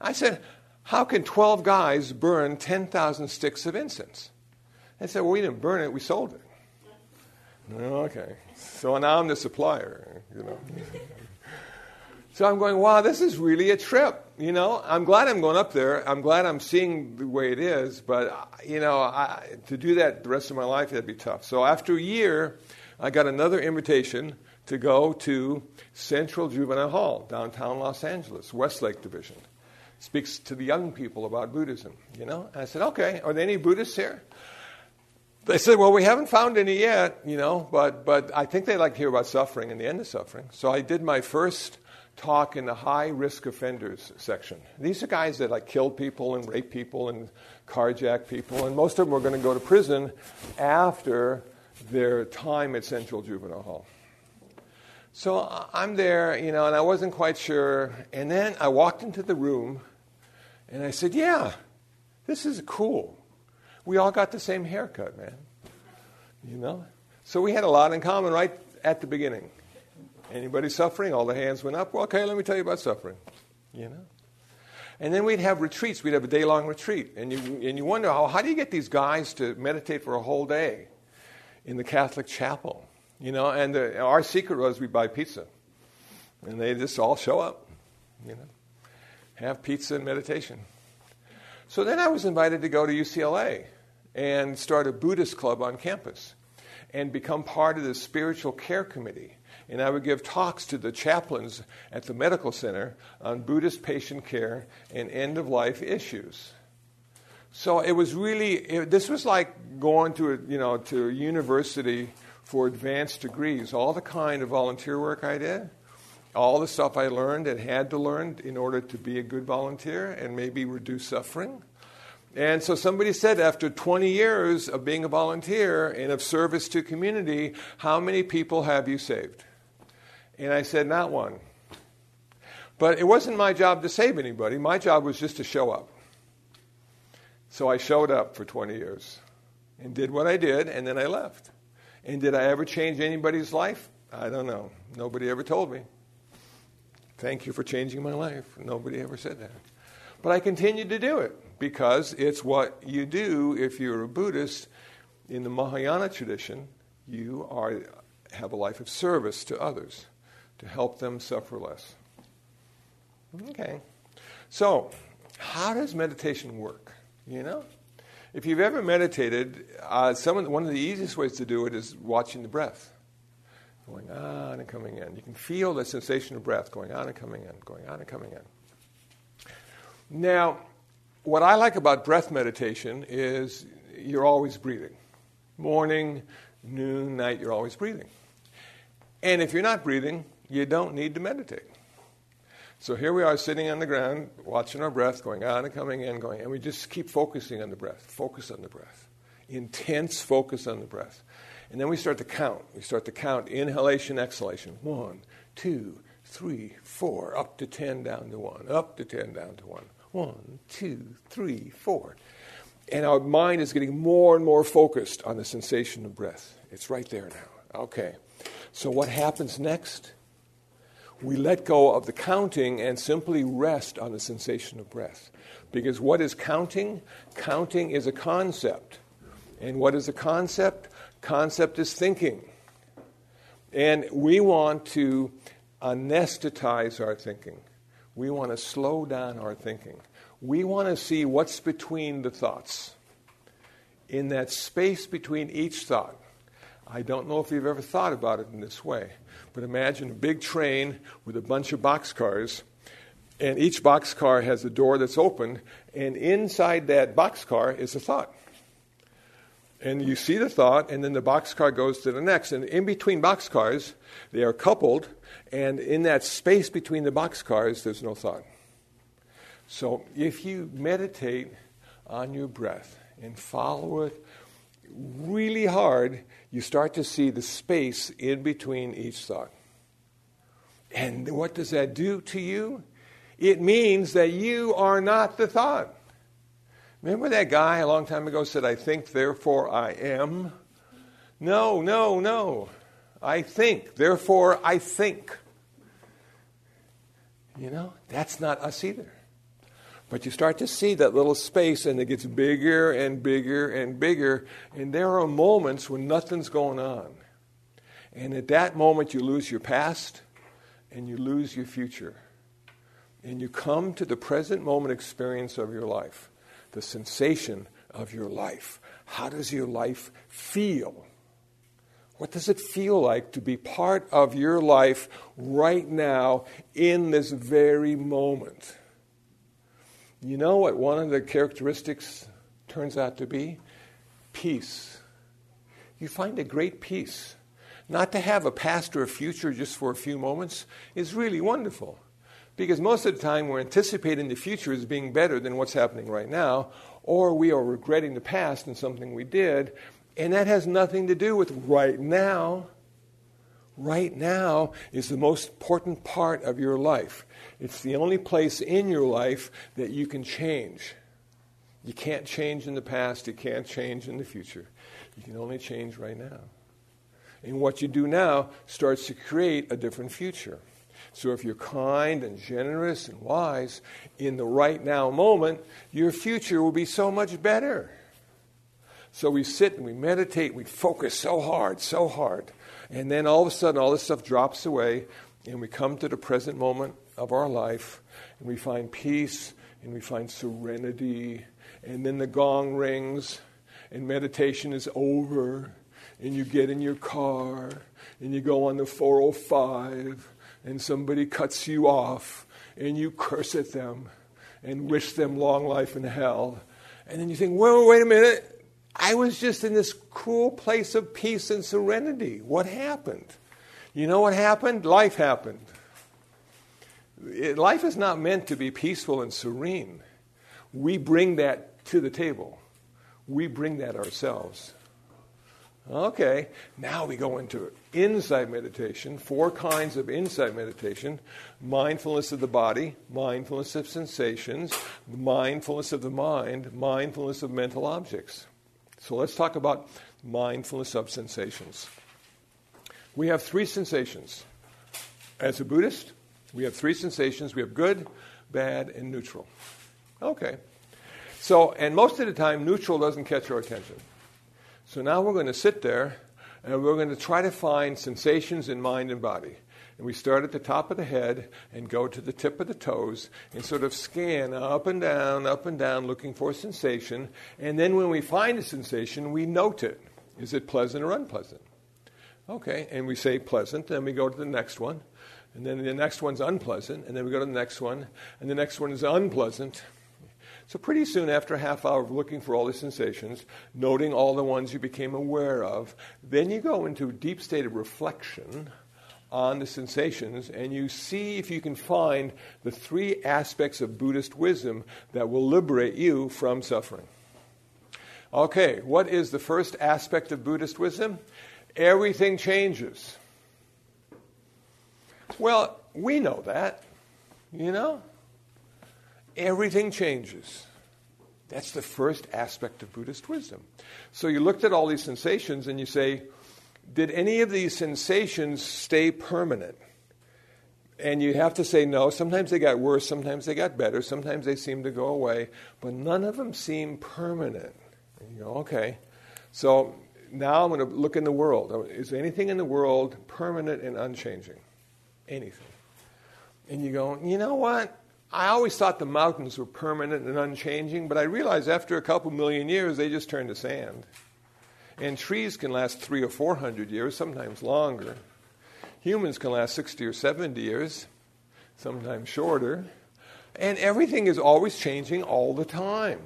I said, How can 12 guys burn 10,000 sticks of incense? They said, Well, we didn't burn it, we sold it. Okay. So now I'm the supplier, you know. (laughs) So I'm going, wow, this is really a trip. You know, I'm glad I'm going up there. I'm glad I'm seeing the way it is. But, you know, I, to do that the rest of my life, that'd be tough. So after a year, I got another invitation to go to Central Juvenile Hall, downtown Los Angeles, Westlake Division. Speaks to the young people about Buddhism, you know? And I said, okay, are there any Buddhists here? They said, well, we haven't found any yet, you know, but, but I think they like to hear about suffering and the end of suffering. So I did my first talk in the high risk offenders section. These are guys that like killed people and raped people and carjacked people, and most of them were going to go to prison after their time at Central Juvenile Hall. So I'm there, you know, and I wasn't quite sure. And then I walked into the room and I said, Yeah, this is cool. We all got the same haircut, man. You know? So we had a lot in common right at the beginning. Anybody suffering? All the hands went up. Well, okay, let me tell you about suffering. You know? And then we'd have retreats. We'd have a day long retreat. And you, and you wonder, how, how do you get these guys to meditate for a whole day in the Catholic chapel? You know, and the, our secret was we buy pizza. And they just all show up, you know, have pizza and meditation. So then I was invited to go to UCLA and start a Buddhist club on campus and become part of the spiritual care committee. And I would give talks to the chaplains at the medical center on Buddhist patient care and end of life issues. So it was really, it, this was like going to a, you know, to a university for advanced degrees. All the kind of volunteer work I did, all the stuff I learned and had to learn in order to be a good volunteer and maybe reduce suffering. And so somebody said, after 20 years of being a volunteer and of service to community, how many people have you saved? And I said, not one. But it wasn't my job to save anybody. My job was just to show up. So I showed up for 20 years and did what I did, and then I left. And did I ever change anybody's life? I don't know. Nobody ever told me. Thank you for changing my life. Nobody ever said that. But I continued to do it because it's what you do if you're a Buddhist in the Mahayana tradition. You are, have a life of service to others to help them suffer less. Okay. So, how does meditation work? You know? If you've ever meditated, uh, some of the, one of the easiest ways to do it is watching the breath, going on and coming in. You can feel the sensation of breath going on and coming in, going on and coming in. Now, what I like about breath meditation is you're always breathing. Morning, noon, night, you're always breathing. And if you're not breathing, you don't need to meditate. So here we are sitting on the ground, watching our breath going on and coming in, going, and we just keep focusing on the breath. Focus on the breath. Intense focus on the breath. And then we start to count. We start to count inhalation, exhalation. One, two, three, four, up to 10, down to one, up to 10, down to one. One, two, three, four. And our mind is getting more and more focused on the sensation of breath. It's right there now. Okay. So what happens next? we let go of the counting and simply rest on the sensation of breath. Because what is counting? Counting is a concept. And what is a concept? Concept is thinking. And we want to anesthetize our thinking. We want to slow down our thinking. We want to see what's between the thoughts. In that space between each thought. I don't know if you've ever thought about it in this way. But imagine a big train with a bunch of boxcars, and each boxcar has a door that's open, and inside that boxcar is a thought. And you see the thought, and then the boxcar goes to the next. And in between boxcars, they are coupled, and in that space between the boxcars, there's no thought. So if you meditate on your breath and follow it really hard, you start to see the space in between each thought. And what does that do to you? It means that you are not the thought. Remember that guy a long time ago said, I think, therefore I am? No, no, no. I think, therefore I think. You know, that's not us either. But you start to see that little space and it gets bigger and bigger and bigger. And there are moments when nothing's going on. And at that moment, you lose your past, and you lose your future. And you come to the present moment experience of your life, the sensation of your life. How does your life feel? What does it feel like to be part of your life right now in this very moment? You know what one of the characteristics turns out to be? Peace. You find a great peace. Not to have a past or a future just for a few moments is really wonderful. Because most of the time we're anticipating the future as being better than what's happening right now, or we are regretting the past and something we did, and that has nothing to do with right now. Right now is the most important part of your life. It's the only place in your life that you can change. You can't change in the past, you can't change in the future. You can only change right now. And what you do now starts to create a different future. So if you're kind and generous and wise in the right now moment, your future will be so much better. So we sit and we meditate, we focus so hard, so hard. And then all of a sudden, all this stuff drops away, and we come to the present moment of our life, and we find peace, and we find serenity. And then the gong rings, and meditation is over, and you get in your car, and you go on the 405, and somebody cuts you off, and you curse at them and wish them long life in hell. And then you think, well, wait a minute. I was just in this cool place of peace and serenity. What happened? You know what happened? Life happened. It, life is not meant to be peaceful and serene. We bring that to the table, we bring that ourselves. Okay, now we go into insight meditation, four kinds of insight meditation mindfulness of the body, mindfulness of sensations, mindfulness of the mind, mindfulness of mental objects. So let's talk about mindfulness of sensations. We have three sensations. As a Buddhist, we have three sensations we have good, bad, and neutral. Okay. So, and most of the time, neutral doesn't catch our attention. So now we're going to sit there and we're going to try to find sensations in mind and body. And we start at the top of the head and go to the tip of the toes and sort of scan up and down, up and down, looking for a sensation. And then when we find a sensation, we note it. Is it pleasant or unpleasant? Okay, and we say pleasant, then we go to the next one. And then the next one's unpleasant, and then we go to the next one, and the next one is unpleasant. So, pretty soon after a half hour of looking for all the sensations, noting all the ones you became aware of, then you go into a deep state of reflection on the sensations and you see if you can find the three aspects of Buddhist wisdom that will liberate you from suffering. Okay, what is the first aspect of Buddhist wisdom? Everything changes. Well, we know that, you know? Everything changes. That's the first aspect of Buddhist wisdom. So you looked at all these sensations and you say, did any of these sensations stay permanent? And you have to say no. Sometimes they got worse, sometimes they got better, sometimes they seem to go away, but none of them seem permanent. And you go, okay. So now I'm going to look in the world. Is anything in the world permanent and unchanging? Anything. And you go, you know what? I always thought the mountains were permanent and unchanging, but I realized after a couple million years they just turned to sand. And trees can last three or four hundred years, sometimes longer. Humans can last 60 or 70 years, sometimes shorter. And everything is always changing all the time.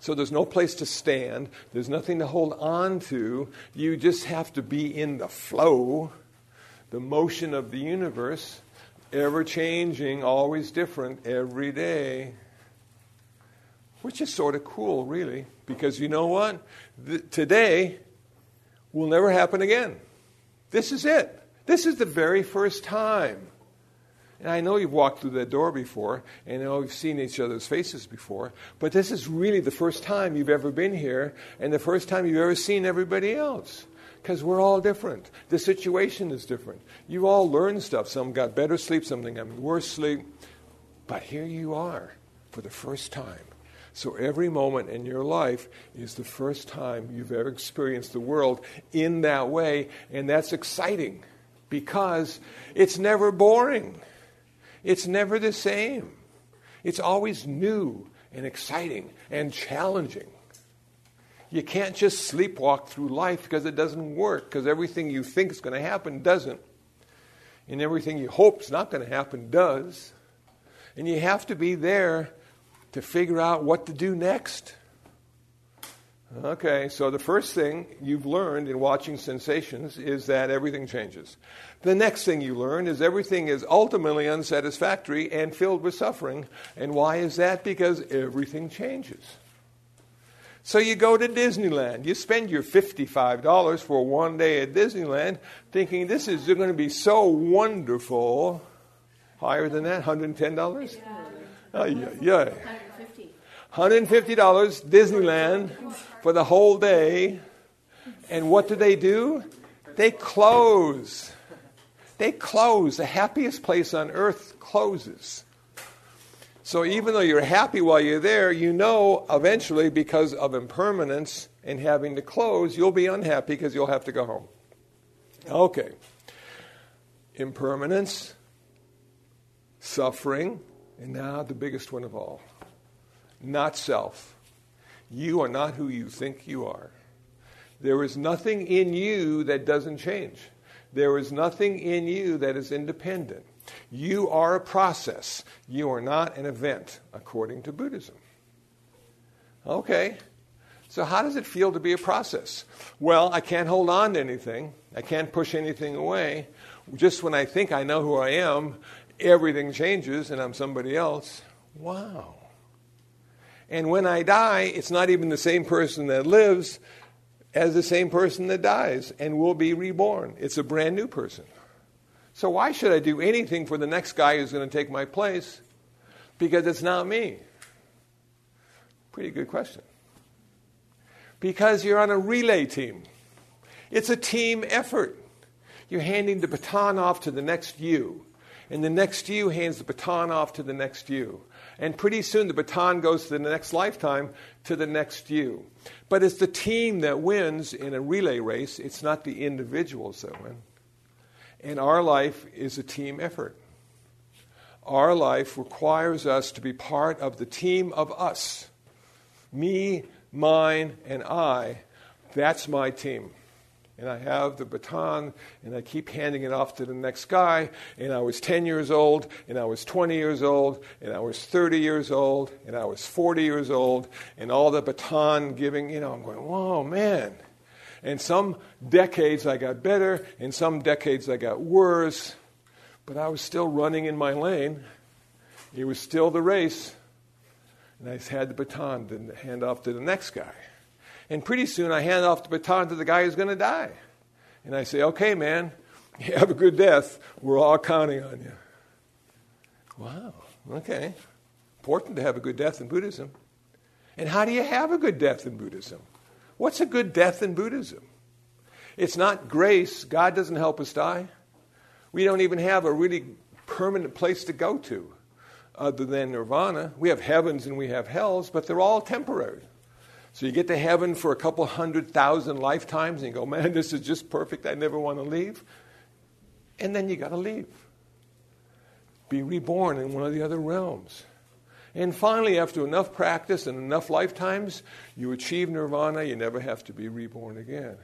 So there's no place to stand, there's nothing to hold on to. You just have to be in the flow, the motion of the universe, ever changing, always different every day which is sort of cool, really, because you know what? Today will never happen again. This is it. This is the very first time. And I know you've walked through that door before, and I know you've seen each other's faces before, but this is really the first time you've ever been here, and the first time you've ever seen everybody else. Because we're all different. The situation is different. You all learn stuff. Some got better sleep, some got worse sleep. But here you are for the first time. So every moment in your life is the first time you've ever experienced the world in that way, and that's exciting because it's never boring. It's never the same. It's always new and exciting and challenging. You can't just sleepwalk through life because it doesn't work, because everything you think is going to happen doesn't. And everything you hope is not going to happen does. And you have to be there to figure out what to do next. Okay, so the first thing you've learned in watching sensations is that everything changes. The next thing you learn is everything is ultimately unsatisfactory and filled with suffering. And why is that? Because everything changes. So you go to Disneyland. You spend your $55 for one day at Disneyland thinking this is going to be so wonderful. Higher than that? $110? Yeah. Oh, yeah, yeah. $150 Disneyland for the whole day. And what do they do? They close. They close. The happiest place on earth closes. So even though you're happy while you're there, you know eventually because of impermanence and having to close, you'll be unhappy because you'll have to go home. Okay. Impermanence, suffering, and now the biggest one of all not self. You are not who you think you are. There is nothing in you that doesn't change. There is nothing in you that is independent. You are a process. You are not an event, according to Buddhism. Okay, so how does it feel to be a process? Well, I can't hold on to anything, I can't push anything away. Just when I think I know who I am, everything changes and I'm somebody else. Wow. And when I die, it's not even the same person that lives as the same person that dies and will be reborn. It's a brand new person. So why should I do anything for the next guy who's going to take my place? Because it's not me. Pretty good question. Because you're on a relay team. It's a team effort. You're handing the baton off to the next you, and the next you hands the baton off to the next you. And pretty soon the baton goes to the next lifetime to the next you. But it's the team that wins in a relay race, it's not the individuals that win. And our life is a team effort. Our life requires us to be part of the team of us. Me, mine, and I. That's my team and I have the baton and I keep handing it off to the next guy. And I was 10 years old, and I was 20 years old, and I was 30 years old, and I was 40 years old, and all the baton giving, you know, I'm going, whoa, man. And some decades I got better, and some decades I got worse, but I was still running in my lane. It was still the race. And I had the baton to hand off to the next guy. And pretty soon I hand off the baton to the guy who's going to die. And I say, okay, man, you (laughs) have a good death. We're all counting on you. Wow, okay. Important to have a good death in Buddhism. And how do you have a good death in Buddhism? What's a good death in Buddhism? It's not grace. God doesn't help us die. We don't even have a really permanent place to go to other than nirvana. We have heavens and we have hells, but they're all temporary. So you get to heaven for a couple hundred thousand lifetimes and you go, man, this is just perfect. I never want to leave. And then you got to leave. Be reborn in one of the other realms. And finally, after enough practice and enough lifetimes, you achieve nirvana. You never have to be reborn again.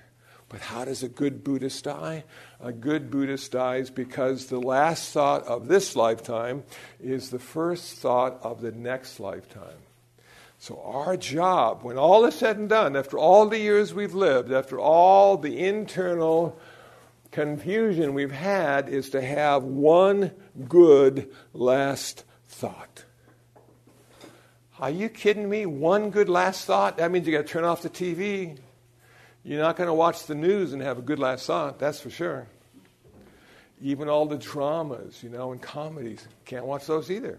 But how does a good Buddhist die? A good Buddhist dies because the last thought of this lifetime is the first thought of the next lifetime. So, our job, when all is said and done, after all the years we've lived, after all the internal confusion we've had, is to have one good last thought. Are you kidding me? One good last thought? That means you got to turn off the TV. You're not going to watch the news and have a good last thought, that's for sure. Even all the dramas, you know, and comedies, can't watch those either.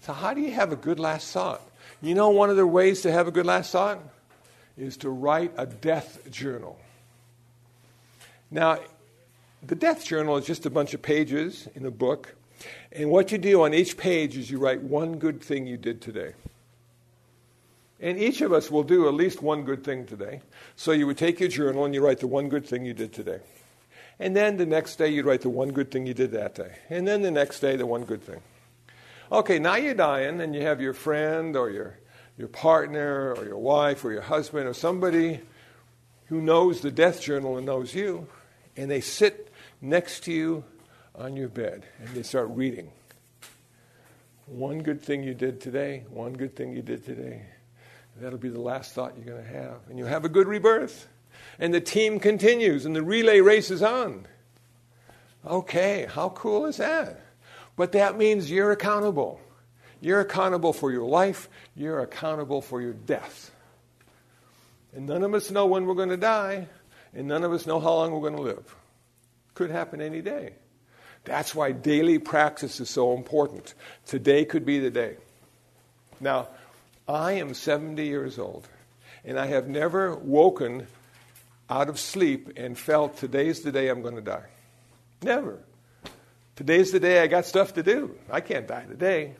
So, how do you have a good last thought? You know, one of the ways to have a good last thought is to write a death journal. Now, the death journal is just a bunch of pages in a book. And what you do on each page is you write one good thing you did today. And each of us will do at least one good thing today. So you would take your journal and you write the one good thing you did today. And then the next day, you'd write the one good thing you did that day. And then the next day, the one good thing. Okay, now you're dying, and you have your friend or your, your partner or your wife or your husband or somebody who knows the death journal and knows you, and they sit next to you on your bed and they start reading. One good thing you did today, one good thing you did today. That'll be the last thought you're going to have. And you'll have a good rebirth. And the team continues and the relay race is on. Okay, how cool is that? But that means you're accountable. You're accountable for your life, you're accountable for your death. And none of us know when we're going to die, and none of us know how long we're going to live. Could happen any day. That's why daily practice is so important. Today could be the day. Now, I am 70 years old, and I have never woken out of sleep and felt today's the day I'm going to die. Never. Today's the day I got stuff to do. I can't die today.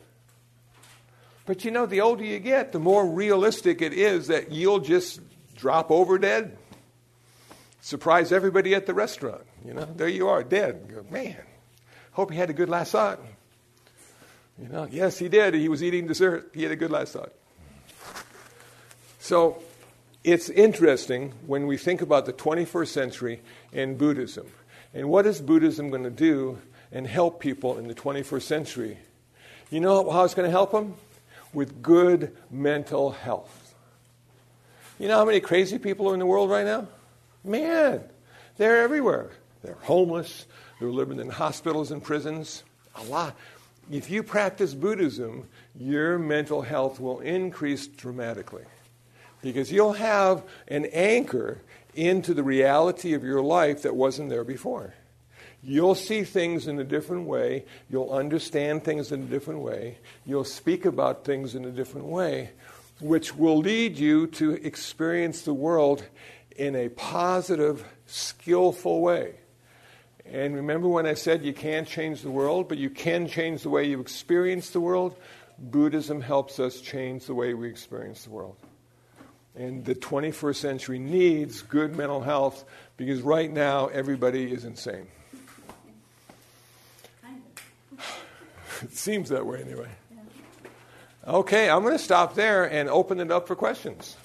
But you know, the older you get, the more realistic it is that you'll just drop over dead. Surprise everybody at the restaurant. You know, there you are, dead. Man, hope he had a good last thought. You know, yes, he did. He was eating dessert. He had a good last thought. So it's interesting when we think about the 21st century and Buddhism. And what is Buddhism going to do and help people in the 21st century? You know how it's going to help them? With good mental health. You know how many crazy people are in the world right now? Man, they're everywhere. They're homeless, they're living in hospitals and prisons. A lot. If you practice Buddhism, your mental health will increase dramatically because you'll have an anchor into the reality of your life that wasn't there before. You'll see things in a different way. You'll understand things in a different way. You'll speak about things in a different way, which will lead you to experience the world in a positive, skillful way. And remember when I said you can't change the world, but you can change the way you experience the world? Buddhism helps us change the way we experience the world. And the 21st century needs good mental health because right now everybody is insane. (laughs) it seems that way anyway. Okay, I'm going to stop there and open it up for questions.